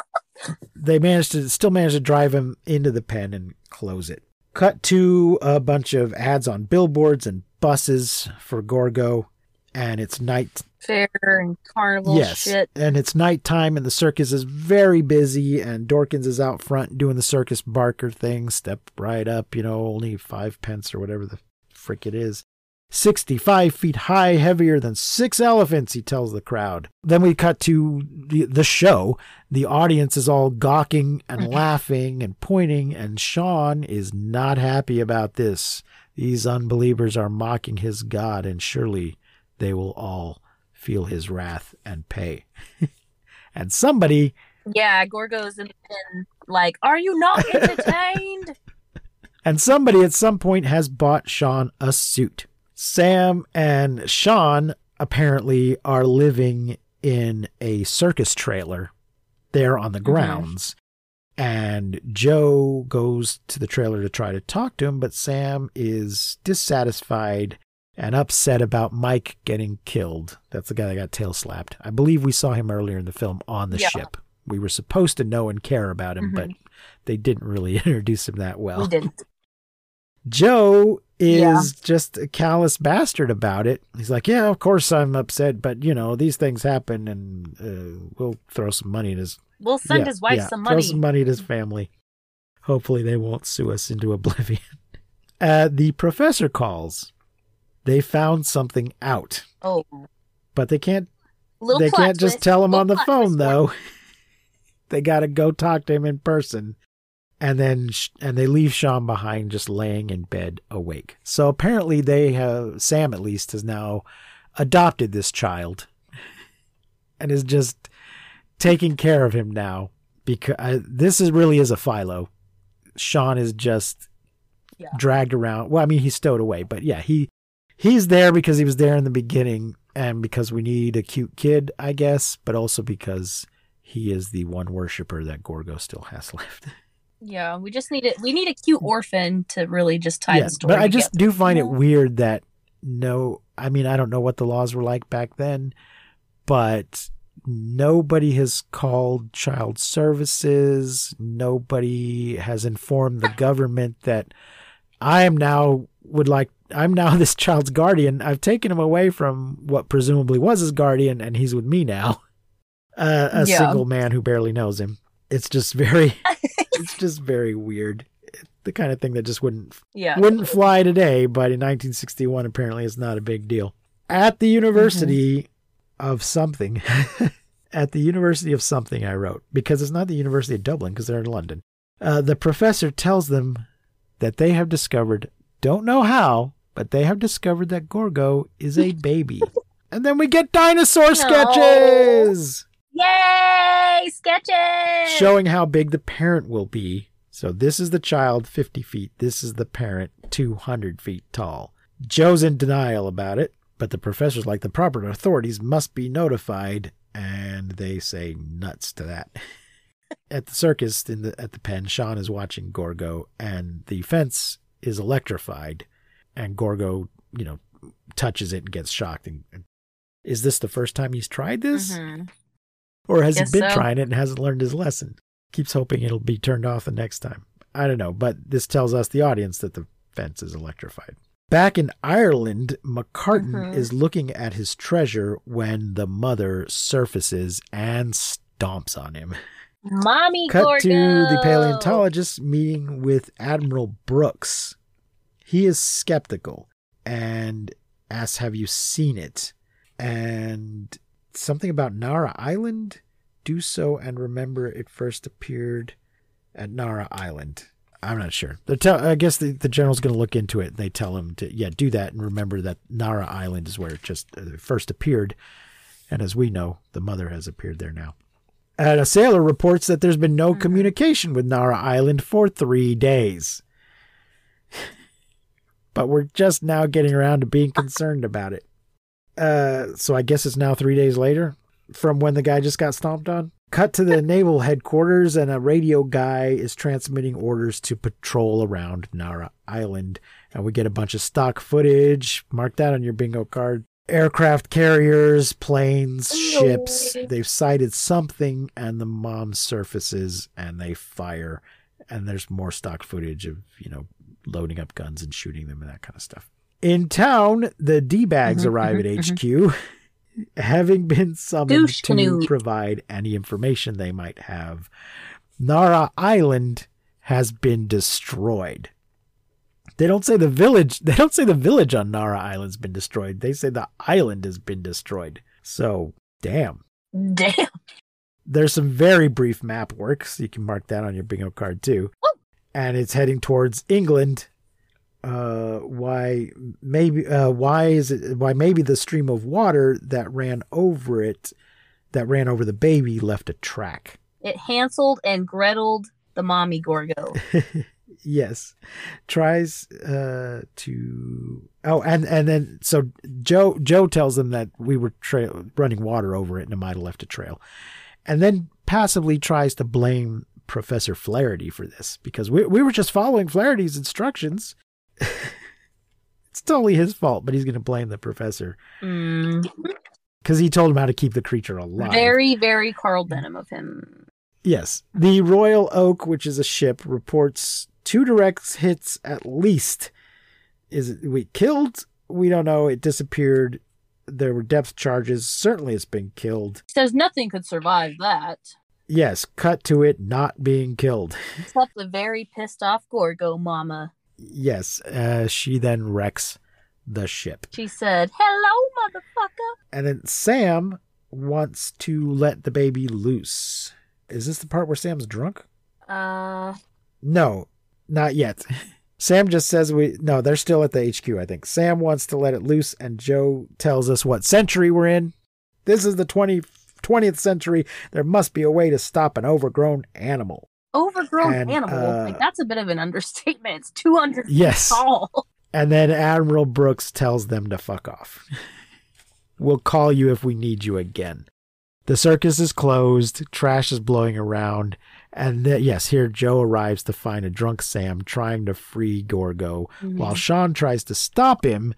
Speaker 4: they managed to still manage to drive him into the pen and close it. Cut to a bunch of ads on billboards and buses for Gorgo, and it's night
Speaker 5: fair and carnival
Speaker 4: yes,
Speaker 5: shit.
Speaker 4: and it's nighttime, and the circus is very busy, and Dorkins is out front doing the circus barker thing. Step right up, you know, only five pence or whatever the frick it is. 65 feet high, heavier than six elephants, he tells the crowd. Then we cut to the, the show. The audience is all gawking and laughing and pointing, and Sean is not happy about this. These unbelievers are mocking his God, and surely they will all feel his wrath and pay. and somebody,
Speaker 5: Yeah, Gorgo's in the pen, like, are you not entertained?
Speaker 4: and somebody at some point has bought Sean a suit. Sam and Sean apparently are living in a circus trailer there on the mm-hmm. grounds. And Joe goes to the trailer to try to talk to him, but Sam is dissatisfied and upset about Mike getting killed. That's the guy that got tail slapped. I believe we saw him earlier in the film on the
Speaker 5: Yeah.
Speaker 4: ship. We were supposed to know and care about him,
Speaker 5: Mhm.
Speaker 4: but they didn't really introduce him that well.
Speaker 5: we didn't.
Speaker 4: Joe is
Speaker 5: Yeah.
Speaker 4: just a callous bastard about it. He's like, "Yeah, of course I'm upset, but you know these things happen, and uh, we'll throw some money at his
Speaker 5: We'll send
Speaker 4: yeah,
Speaker 5: his wife
Speaker 4: yeah,
Speaker 5: some
Speaker 4: Throw
Speaker 5: money.
Speaker 4: some money at his family. Hopefully they won't sue us into oblivion." Uh, the professor calls. They found something out,
Speaker 5: Oh,
Speaker 4: but they can't.
Speaker 5: little
Speaker 4: they can't just
Speaker 5: twist.
Speaker 4: tell him
Speaker 5: Little
Speaker 4: on the phone though. they got to go talk to him in person. And then, and they leave Sean behind, just laying in bed awake. So apparently, they have Sam at least has now adopted this child, and is just taking care of him now. Because uh, this is really is a Philo. Sean is just
Speaker 5: Yeah.
Speaker 4: dragged around. Well, I mean, he's stowed away, but yeah, he he's there because he was there in the beginning, and because we need a cute kid, I guess, but also because he is the one worshiper that Gorgo still has left.
Speaker 5: Yeah, we just need it. We need a cute orphan to really just tie the story.
Speaker 4: but I just
Speaker 5: together.
Speaker 4: do find it weird that no, I mean, I don't know what the laws were like back then, but nobody has called child services. Nobody has informed the government that I am now would like. I'm now this child's guardian. I've taken him away from what presumably was his guardian, and he's with me now. Uh, a
Speaker 5: Yeah.
Speaker 4: single man who barely knows him. It's just very, it's just very weird. The kind of thing that just wouldn't
Speaker 5: yeah.
Speaker 4: wouldn't fly today, but in 1961, apparently, it's not a big deal. At the University of something, at the University of something, I wrote because it's not the University of Dublin because they're in London. Uh, the professor tells them that they have discovered, don't know how, but they have discovered that Gorgo is a baby. and then we get dinosaur sketches
Speaker 5: Yay! Sketches.
Speaker 4: showing how big the parent will be. So this is the child, 50 feet. This is the parent, 200 feet tall. Joe's in denial about it, but the professor's like the proper authorities must be notified, and they say nuts to that. at the circus in the at the pen, Sean is watching Gorgo, and the fence is electrified, and Gorgo, you know, touches it and gets shocked. And, and is this the first time he's tried this?
Speaker 5: Mhm.
Speaker 4: Or has
Speaker 5: Guess
Speaker 4: he been
Speaker 5: so.
Speaker 4: trying it and hasn't learned his lesson? Keeps hoping it'll be turned off the next time. I don't know, but this tells us, the audience, that the fence is electrified. Back in Ireland, McCartin
Speaker 5: Mhm.
Speaker 4: is looking at his treasure when the mother surfaces and stomps on him.
Speaker 5: Mommy
Speaker 4: Cut
Speaker 5: Gorgo.
Speaker 4: to the paleontologist meeting with Admiral Brooks. He is skeptical and asks, Have you seen it? And something about Nara Island? Do so and remember it first appeared at Nara Island. I'm not sure. They're tell- I guess the, the general's going to look into it. They tell him to, yeah, do that and remember that Nara Island is where it just uh, first appeared. And as we know, the mother has appeared there now. And a sailor reports that there's been no communication with Nara Island for three days. But we're just now getting around to being concerned about it. Uh, so I guess it's now three days later from when the guy just got stomped on. Cut to the naval headquarters, and a radio guy is transmitting orders to patrol around Nara Island. And we get a bunch of stock footage. Mark that on your bingo card. Aircraft carriers, planes, ships. They've sighted something, and the mom surfaces and they fire. And there's more stock footage of, you know, loading up guns and shooting them and that kind of stuff. In town, the D bags
Speaker 5: Mhm,
Speaker 4: arrive
Speaker 5: mhm,
Speaker 4: at HQ, having been summoned
Speaker 5: Douche
Speaker 4: to
Speaker 5: canoe.
Speaker 4: provide any information they might have. Nara Island has been destroyed. They don't say the village. They don't say the village on Nara Island's been destroyed. They say the island has been destroyed. So, damn.
Speaker 5: Damn.
Speaker 4: There's some very brief map work, so you can mark that on your bingo card too. And it's heading towards England. Uh, why maybe? Uh, why is it? Why maybe the stream of water that ran over it, that ran over the baby, left a track.
Speaker 5: It Hanseled and Greteled the mommy Gorgo.
Speaker 4: yes tries uh to oh and and then so joe joe tells them that we were tra- running water over it and it might have left a trail and then passively tries to blame professor flaherty for this because we, we were just following flaherty's instructions it's totally his fault but he's going to blame the professor
Speaker 5: Mm,
Speaker 4: because he told him how to keep the creature alive
Speaker 5: very, very Carl Denham of him.
Speaker 4: Yes. The Royal Oak, which is a ship, reports two direct hits at least. Is it we killed? We don't know. It disappeared. There were depth charges. Certainly it's been killed.
Speaker 5: Says nothing could survive that.
Speaker 4: Yes, cut to it not being killed.
Speaker 5: Except the very pissed off Gorgo mama.
Speaker 4: Yes, uh, she then wrecks the ship.
Speaker 5: She said, Hello, motherfucker.
Speaker 4: And then Sam wants to let the baby loose. Is this the part where Sam's drunk?
Speaker 5: Uh,
Speaker 4: No, not yet. Sam just says we no, they're still at the HQ, I think. Sam wants to let it loose and Joe tells us what century we're in. This is the 20, 20th century. There must be a way to stop an overgrown animal.
Speaker 5: overgrown
Speaker 4: And,
Speaker 5: animal.
Speaker 4: uh,
Speaker 5: like, that's a bit of an understatement. It's 200
Speaker 4: Yes.
Speaker 5: feet tall.
Speaker 4: And then Admiral Brooks tells them to fuck off. we'll call you if we need you again. The circus is closed, trash is blowing around, and th- yes, here Joe arrives to find a drunk Sam trying to free Gorgo, while Sean tries to stop him,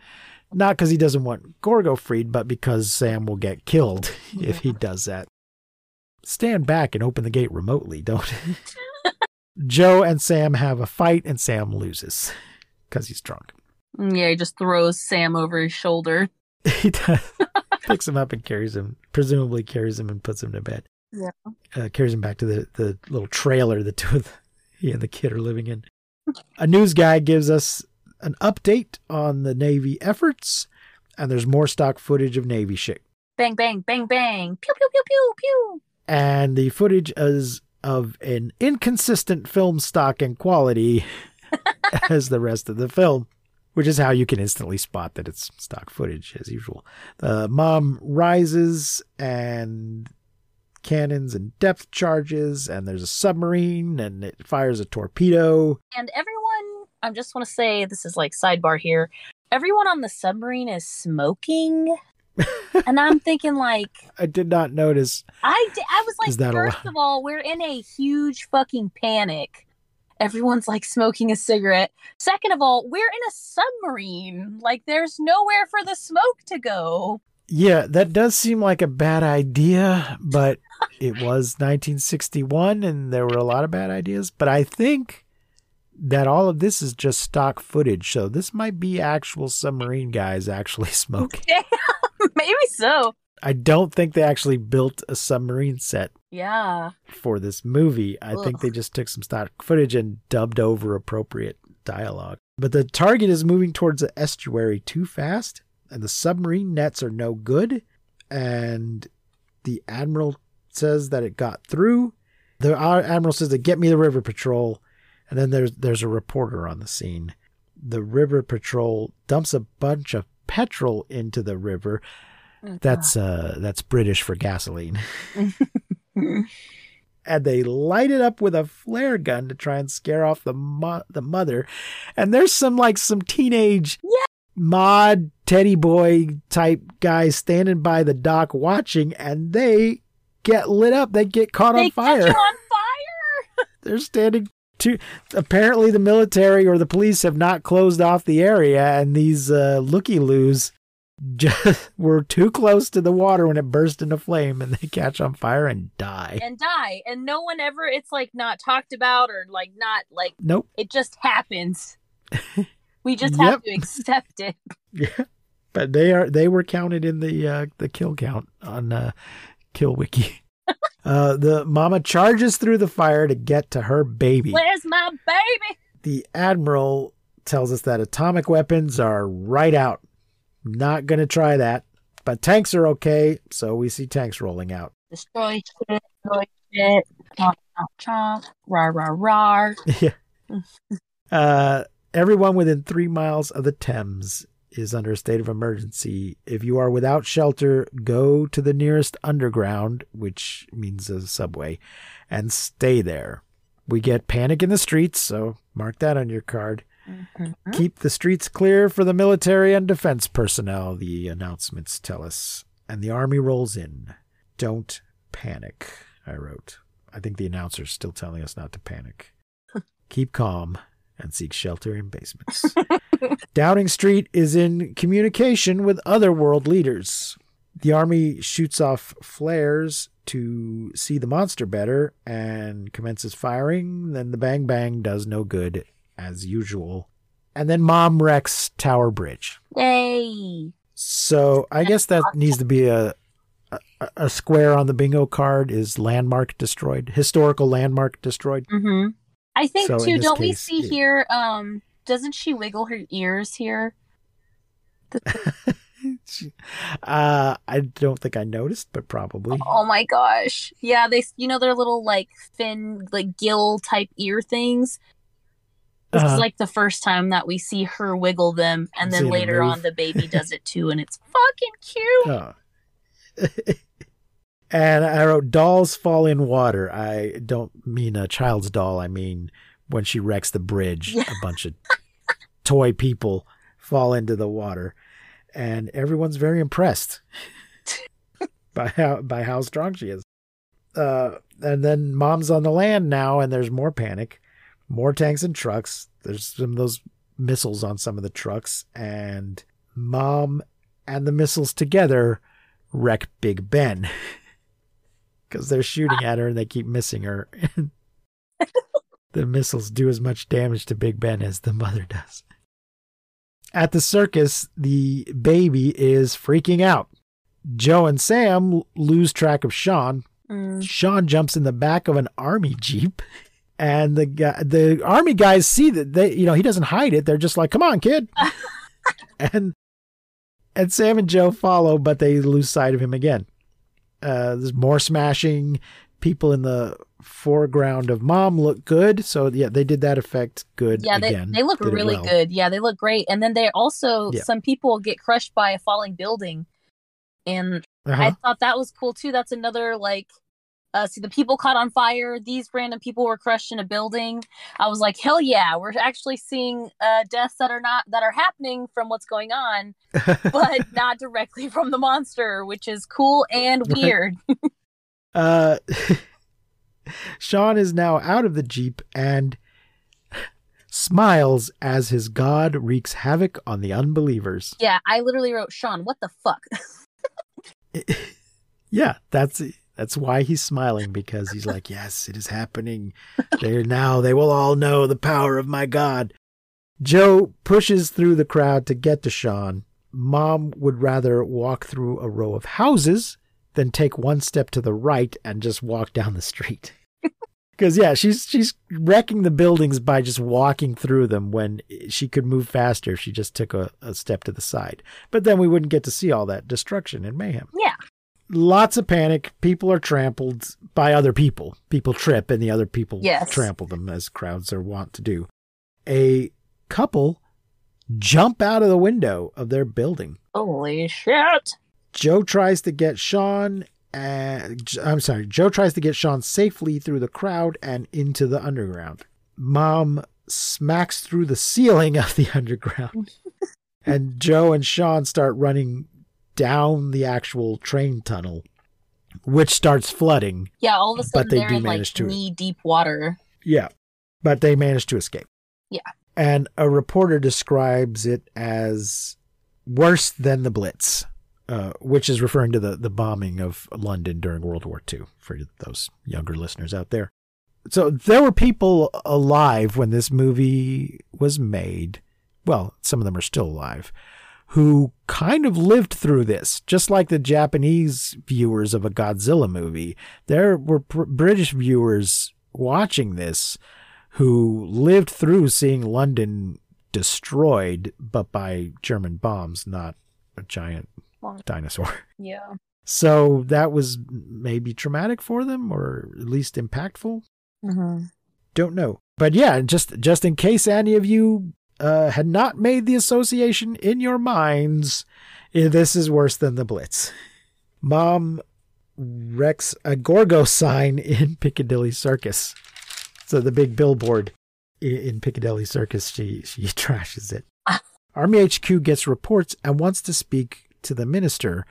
Speaker 4: not because he doesn't want Gorgo freed, but because Sam will get killed if he does that. Stand back and open the gate remotely, don't. Joe and Sam have a fight, and Sam loses because he's drunk.
Speaker 5: Yeah, he just throws Sam over his shoulder.
Speaker 4: he does. picks him up and carries him, presumably carries him and puts him to bed.
Speaker 5: Yeah.
Speaker 4: Uh, carries him back to the, the little trailer the two of the, he and the kid are living in. A news guy gives us an update on the Navy efforts, and there's more stock footage of Navy shit.
Speaker 5: Bang, bang, bang, bang. Pew, pew, pew, pew, pew.
Speaker 4: And the footage is of an inconsistent film stock and quality as the rest of the film, which is how you can instantly spot that it's stock footage as usual. The mom rises and cannons and depth charges, and there's a submarine and it fires a torpedo.
Speaker 5: And everyone, I just want to say this is like sidebar here. Everyone on the submarine is smoking. and I'm thinking, like,
Speaker 4: I did not notice.
Speaker 5: I I was like, first
Speaker 4: allowed?
Speaker 5: of all, we're in a huge fucking panic. Everyone's like smoking a cigarette. Second of all, we're in a submarine. Like, there's nowhere for the smoke to go.
Speaker 4: Yeah, that does seem like a bad idea, but it was 1961 and there were a lot of bad ideas. But I think that all of this is just stock footage. So this might be actual submarine guys actually smoking.
Speaker 5: Maybe so.
Speaker 4: I don't think they actually built a submarine set
Speaker 5: Yeah.
Speaker 4: for this movie. I think they just took some stock footage and dubbed over appropriate dialogue. But the target is moving towards the estuary too fast, and the submarine nets are no good. And the admiral says that it got through. The uh, admiral says to get me the river patrol, and then there's there's a reporter on the scene. The river patrol dumps a bunch of petrol into the river. That's uh that's British for gasoline. and they light it up with a flare gun to try and scare off the mo- the mother. And there's some like some teenage mod teddy boy type guys standing by the dock watching, and they get lit up. They get caught
Speaker 5: they
Speaker 4: on fire.
Speaker 5: catch you on fire.
Speaker 4: They're standing too. Apparently, the military or the police have not closed off the area, and these uh, looky loos just were too close to the water when it burst into flame, and they catch on fire and die.
Speaker 5: and die and no one ever it's like not talked about or like not like
Speaker 4: Nope.
Speaker 5: it just happens we just have to accept it
Speaker 4: Yeah, but they are they were counted in the uh, the kill count on uh, Kill Wiki. Uh, the mama charges through the fire to get to her baby.
Speaker 5: where's my baby
Speaker 4: The admiral tells us that atomic weapons are right out. Not gonna try that, but tanks are okay. So we see tanks rolling out.
Speaker 5: destroy shit destroy shit chomp chomp chomp rah rah rah
Speaker 4: yeah. Uh, everyone within three miles of the Thames is under a state of emergency. If you are without shelter, go to the nearest underground, which means a subway, and stay there. We get panic in the streets, so mark that on your card. Mm-hmm. Keep the streets clear for the military and defense personnel, the announcements tell us. And the army rolls in. Don't panic, I wrote. I think the announcer's still telling us not to panic. Keep calm and seek shelter in basements. Downing Street is in communication with other world leaders. The army shoots off flares to see the monster better and commences firing. Then the bang bang does no good as usual. And then mom wrecks Tower Bridge.
Speaker 5: yay
Speaker 4: So I guess that needs to be a, a a square on the bingo card is landmark destroyed, historical landmark destroyed.
Speaker 5: mm-hmm i think
Speaker 4: So
Speaker 5: too don't we see
Speaker 4: yeah.
Speaker 5: here um doesn't she wiggle her ears here
Speaker 4: Uh, I don't think I noticed, but probably.
Speaker 5: Oh my gosh. Yeah, they you know their little like fin like gill type ear things. This
Speaker 4: Uh-huh.
Speaker 5: is like the first time that we see her wiggle them and then later
Speaker 4: move.
Speaker 5: on the baby does it too and it's fucking cute.
Speaker 4: Oh. and I wrote dolls fall in water. I don't mean a child's doll. I mean when she wrecks the bridge,
Speaker 5: Yeah.
Speaker 4: a bunch of toy people fall into the water, and everyone's very impressed by how by how strong she is. Uh, and then mom's on the land now, and there's more panic, more tanks and trucks. There's some of those missiles on some of the trucks, and mom and the missiles together wreck Big Ben because they're shooting at her and they keep missing her. the missiles do as much damage to Big Ben as the mother does. At the circus, the baby is freaking out. Joe and Sam lose track of Sean.
Speaker 5: Mm.
Speaker 4: Sean jumps in the back of an army jeep, and the guy, the army guys see that they, you know, he doesn't hide it. They're just like, "Come on, kid," and and Sam and Joe follow, but they lose sight of him again. Uh, there's more smashing. People in the foreground of Mom look good, so yeah, they did that effect good.
Speaker 5: Yeah, they,
Speaker 4: again.
Speaker 5: they look
Speaker 4: Did
Speaker 5: really
Speaker 4: well.
Speaker 5: good. Yeah, they look great. And then they also
Speaker 4: Yeah.
Speaker 5: some people get crushed by a falling building. And I
Speaker 4: Uh-huh.
Speaker 5: thought that was cool too. That's another like uh see the people caught on fire, these random people were crushed in a building. I was like, hell yeah, we're actually seeing uh deaths that are not that are happening from what's going on, but not directly from the monster, which is cool and weird.
Speaker 4: Uh, Sean is now out of the Jeep and smiles as his god wreaks havoc on the unbelievers.
Speaker 5: yeah, I literally wrote, Sean, what the fuck?
Speaker 4: Yeah, that's that's why he's smiling because he's like, "Yes, it is happening. There now they will all know the power of my god." Joe pushes through the crowd to get to Sean. Mom would rather walk through a row of houses than take one step to the right and just walk down the street. Because yeah, she's she's wrecking the buildings by just walking through them when she could move faster if she just took a, a step to the side. But then we wouldn't get to see all that destruction and mayhem
Speaker 5: yeah.
Speaker 4: Lots of panic. People are trampled by other people. People trip and the other people
Speaker 5: Yes.
Speaker 4: trample them as crowds are wont to do. A couple jump out of the window of their building.
Speaker 5: Holy shit.
Speaker 4: Joe tries to get Sean uh, and I'm sorry, Joe tries to get Sean safely through the crowd and into the underground. Mom smacks through the ceiling of the underground. and Joe and Sean start running down the actual train tunnel which starts flooding.
Speaker 5: Yeah, all of a sudden
Speaker 4: But they
Speaker 5: they're
Speaker 4: do
Speaker 5: in like
Speaker 4: manage to-
Speaker 5: knee deep water.
Speaker 4: Yeah. But they manage to escape.
Speaker 5: Yeah.
Speaker 4: And a reporter describes it as worse than the Blitz, uh, which is referring to the, the bombing of London during World War II, for those younger listeners out there. So there were people alive when this movie was made. Well, some of them are still alive, who kind of lived through this, just like the Japanese viewers of a Godzilla movie. There were pr- British viewers watching this who lived through seeing London destroyed, but by German bombs, not a giant dinosaur.
Speaker 5: Yeah.
Speaker 4: So that was maybe traumatic for them, or at least impactful.
Speaker 5: Mm-hmm.
Speaker 4: Don't know, but yeah, just just in case any of you uh, had not made the association in your minds, eh, this is worse than the Blitz. Mom wrecks a Gorgo sign in Piccadilly Circus. So the big billboard in Piccadilly Circus, she she trashes it. Army HQ gets reports and wants to speak to the minister.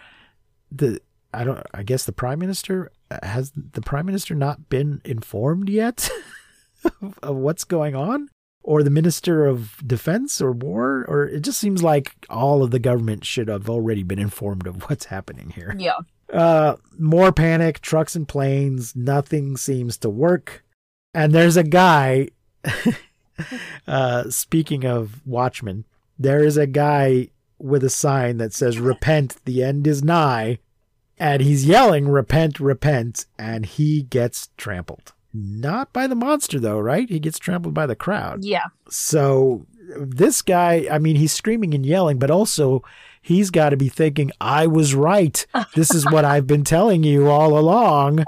Speaker 4: The I don't. I guess the prime minister has the prime minister not been informed yet of, of what's going on, or the minister of defense or war, or it just seems like all of the government should have already been informed of what's happening here.
Speaker 5: Yeah.
Speaker 4: Uh, more panic, trucks and planes, nothing seems to work. And there's a guy, uh, speaking of Watchmen, there is a guy with a sign that says, Repent, the end is nigh. And he's yelling, Repent, repent. And he gets trampled. Not by the monster, though, right? He gets trampled by the crowd.
Speaker 5: Yeah.
Speaker 4: So this guy, I mean, he's screaming and yelling, but also he's got to be thinking, I was right. This is what I've been telling you all along.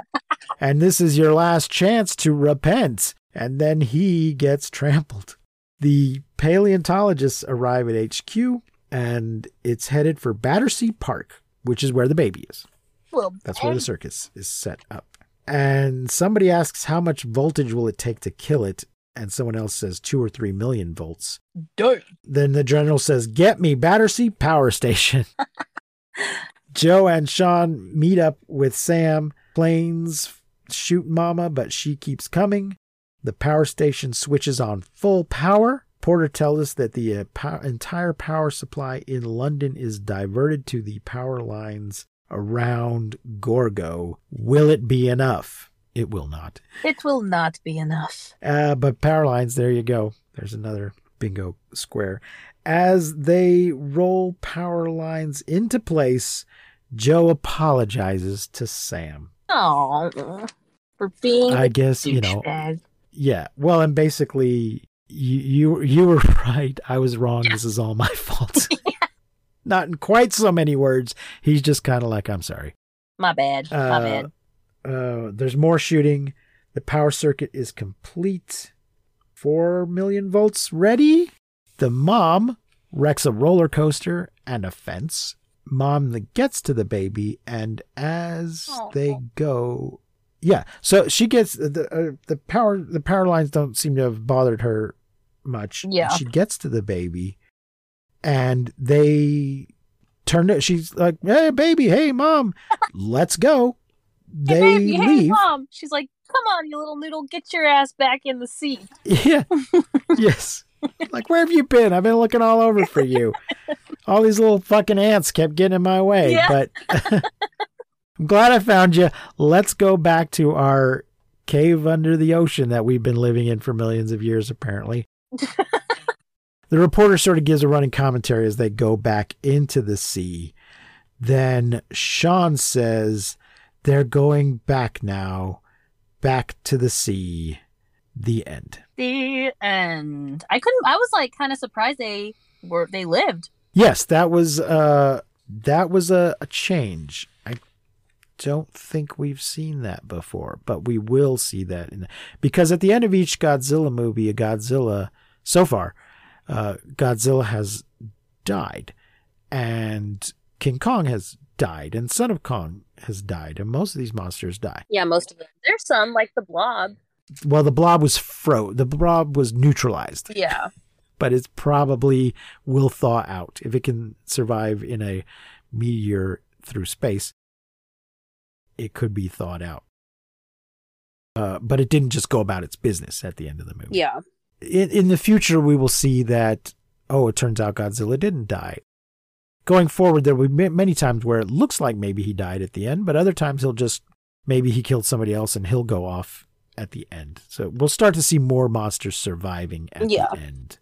Speaker 4: And this is your last chance to repent. And then he gets trampled. The paleontologists arrive at HQ and it's headed for Battersea Park, which is where the baby is.
Speaker 5: Well,
Speaker 4: That's where the circus is set up. And somebody asks how much voltage will it take to kill it, and someone else says two or three million volts.
Speaker 5: Dirt.
Speaker 4: Then the general says, "Get me Battersea Power Station." Joe and Sean meet up with Sam. Planes shoot Mama, but she keeps coming. The power station switches on full power. Porter tells us that the uh, pow- entire power supply in London is diverted to the power lines around Gorgo. Will it be enough? It will not.
Speaker 5: It will not be enough.
Speaker 4: Uh, but power lines, there you go. There's another bingo square. As they roll power lines into place, Joe apologizes to Sam.
Speaker 5: Oh, for being
Speaker 4: I guess, you know,
Speaker 5: douchebag.
Speaker 4: yeah. Well, and basically, you you, you were right. I was wrong. This is all my fault. Not in quite so many words. He's just kind of like, I'm sorry.
Speaker 5: My bad. My
Speaker 4: Uh,
Speaker 5: bad.
Speaker 4: uh, there's more shooting. The power circuit is complete. Four million volts ready. The mom wrecks a roller coaster and a fence. Mom that gets to the baby, and as they go, yeah. So she gets the uh, the power. The power lines don't seem to have bothered her much.
Speaker 5: Yeah.
Speaker 4: She gets to the baby, and they turn it. She's like, "Hey, baby. Hey, mom. Let's go."
Speaker 5: Hey,
Speaker 4: They
Speaker 5: baby, hey, mom. She's like, come on, you little noodle, get your ass back in the seat.
Speaker 4: Yeah. yes. Like, where have you been? I've been looking all over for you. All these little fucking ants kept getting in my way,
Speaker 5: Yeah.
Speaker 4: but I'm glad I found you. Let's go back to our cave under the ocean that we've been living in for millions of years, apparently. The reporter sort of gives a running commentary as they go back into the sea. Then Sean says they're going back now, back to the sea. The end.
Speaker 5: The end. I couldn't. I was like kind of surprised they were they lived.
Speaker 4: Yes, that was uh that was a, a change. I don't think we've seen that before, but we will see that in because at the end of each Godzilla movie, a Godzilla so far, uh, Godzilla has died, and King Kong has died, and Son of Kong has died, and most of these monsters die.
Speaker 5: Yeah, most of them. There's some like the blob.
Speaker 4: Well, the blob was fro. The blob was neutralized.
Speaker 5: Yeah.
Speaker 4: but it probably will thaw out if it can survive in a meteor through space. it could be thawed out. Uh, but it didn't just go about its business at the end of the movie.
Speaker 5: Yeah.
Speaker 4: In, in the future, we will see that, oh, it turns out Godzilla didn't die. Going forward, there will be many times where it looks like maybe he died at the end, but other times he'll just, maybe he killed somebody else and he'll go off at the end. So we'll start to see more monsters surviving at
Speaker 5: Yeah.
Speaker 4: the end.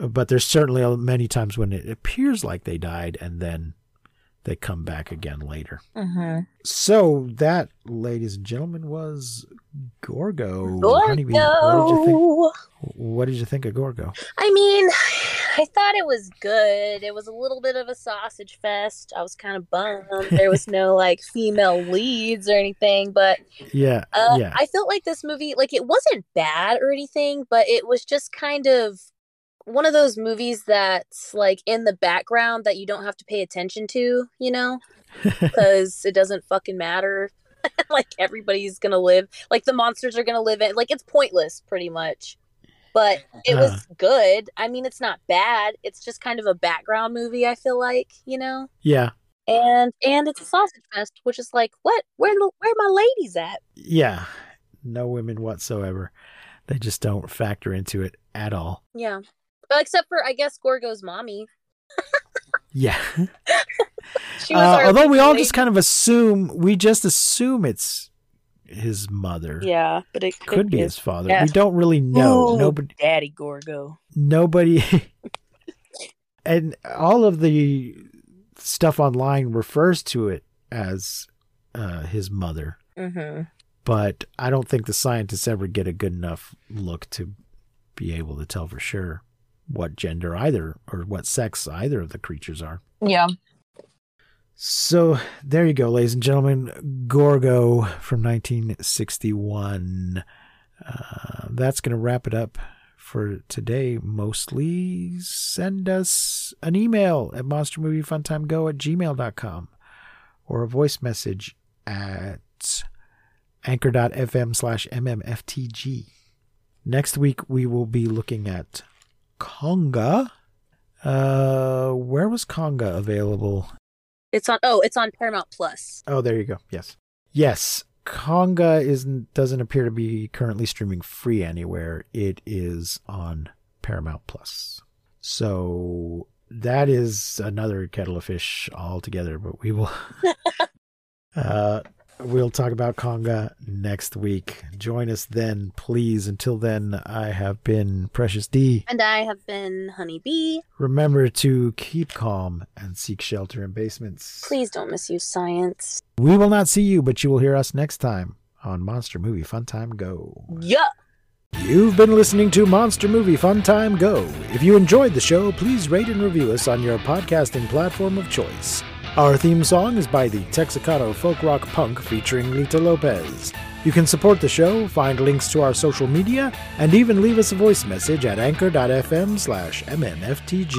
Speaker 4: But there's certainly many times when it appears like they died and then they come back again later.
Speaker 5: Mm-hmm.
Speaker 4: So that, ladies and gentlemen, was Gorgo. Honeybee, What did you think?
Speaker 5: Gorgo.
Speaker 4: What did you think of Gorgo?
Speaker 5: I mean, I thought it was good. It was a little bit of a sausage fest. I was kind of bummed there was no like female leads or anything, but
Speaker 4: Yeah,
Speaker 5: uh,
Speaker 4: yeah,
Speaker 5: I felt like this movie, like it wasn't bad or anything, but it was just kind of one of those movies that's like in the background that you don't have to pay attention to, you know, because it doesn't fucking matter. like everybody's gonna live, like the monsters are gonna live in, like it's pointless pretty much. But it
Speaker 4: Uh.
Speaker 5: was good. I mean, it's not bad. It's just kind of a background movie. I feel like, you know,
Speaker 4: yeah,
Speaker 5: and and it's a sausage fest, which is like, what? Where where my ladies at?
Speaker 4: yeah. No women whatsoever. They just don't factor into it at all.
Speaker 5: Yeah. Well, except for I guess Gorgo's mommy.
Speaker 4: Yeah.
Speaker 5: She was
Speaker 4: Uh, although we all
Speaker 5: lady.
Speaker 4: just kind of assume, we just assume it's his mother.
Speaker 5: Yeah, but it
Speaker 4: Could be
Speaker 5: be
Speaker 4: his father.
Speaker 5: Yeah.
Speaker 4: We don't really know.
Speaker 5: Ooh,
Speaker 4: Nobody.
Speaker 5: Daddy Gorgo.
Speaker 4: nobody and all of the stuff online refers to it as uh, his mother
Speaker 5: Mm-hmm.
Speaker 4: but i don't think the scientists ever get a good enough look to be able to tell for sure what gender either or what sex either of the creatures are.
Speaker 5: Yeah.
Speaker 4: so there you go ladies and gentlemen. Gorgo from 1961 uh, that's going to wrap it up for today. Mostly send us an email at monstermoviefuntimego at gmail.com or a voice message at anchor.fm slash mmftg next week we will be looking at Konga uh where was Konga available
Speaker 5: It's on. Oh, it's on Paramount Plus.
Speaker 4: Oh, there you go. Yes. Yes. Konga isn't doesn't appear to be currently streaming free anywhere. It is on Paramount Plus. So that is another kettle of fish altogether, but we will uh we'll talk about Konga next week. Join us then, please. Until then, I have been Precious D.
Speaker 5: And I have been Honeybee.
Speaker 4: Remember to keep calm and seek shelter in basements.
Speaker 5: Please don't misuse science.
Speaker 4: We will not see you, but you will hear us next time on Monster Movie Fun Time Go.
Speaker 5: Yeah.
Speaker 4: You've been listening to Monster Movie Fun Time Go. If you enjoyed the show, please rate and review us on your podcasting platform of choice. Our theme song is by the Texicato Folk Rock Punk featuring Lita Lopez. You can support the show, find links to our social media, and even leave us a voice message at anchor.fm slash mmftg.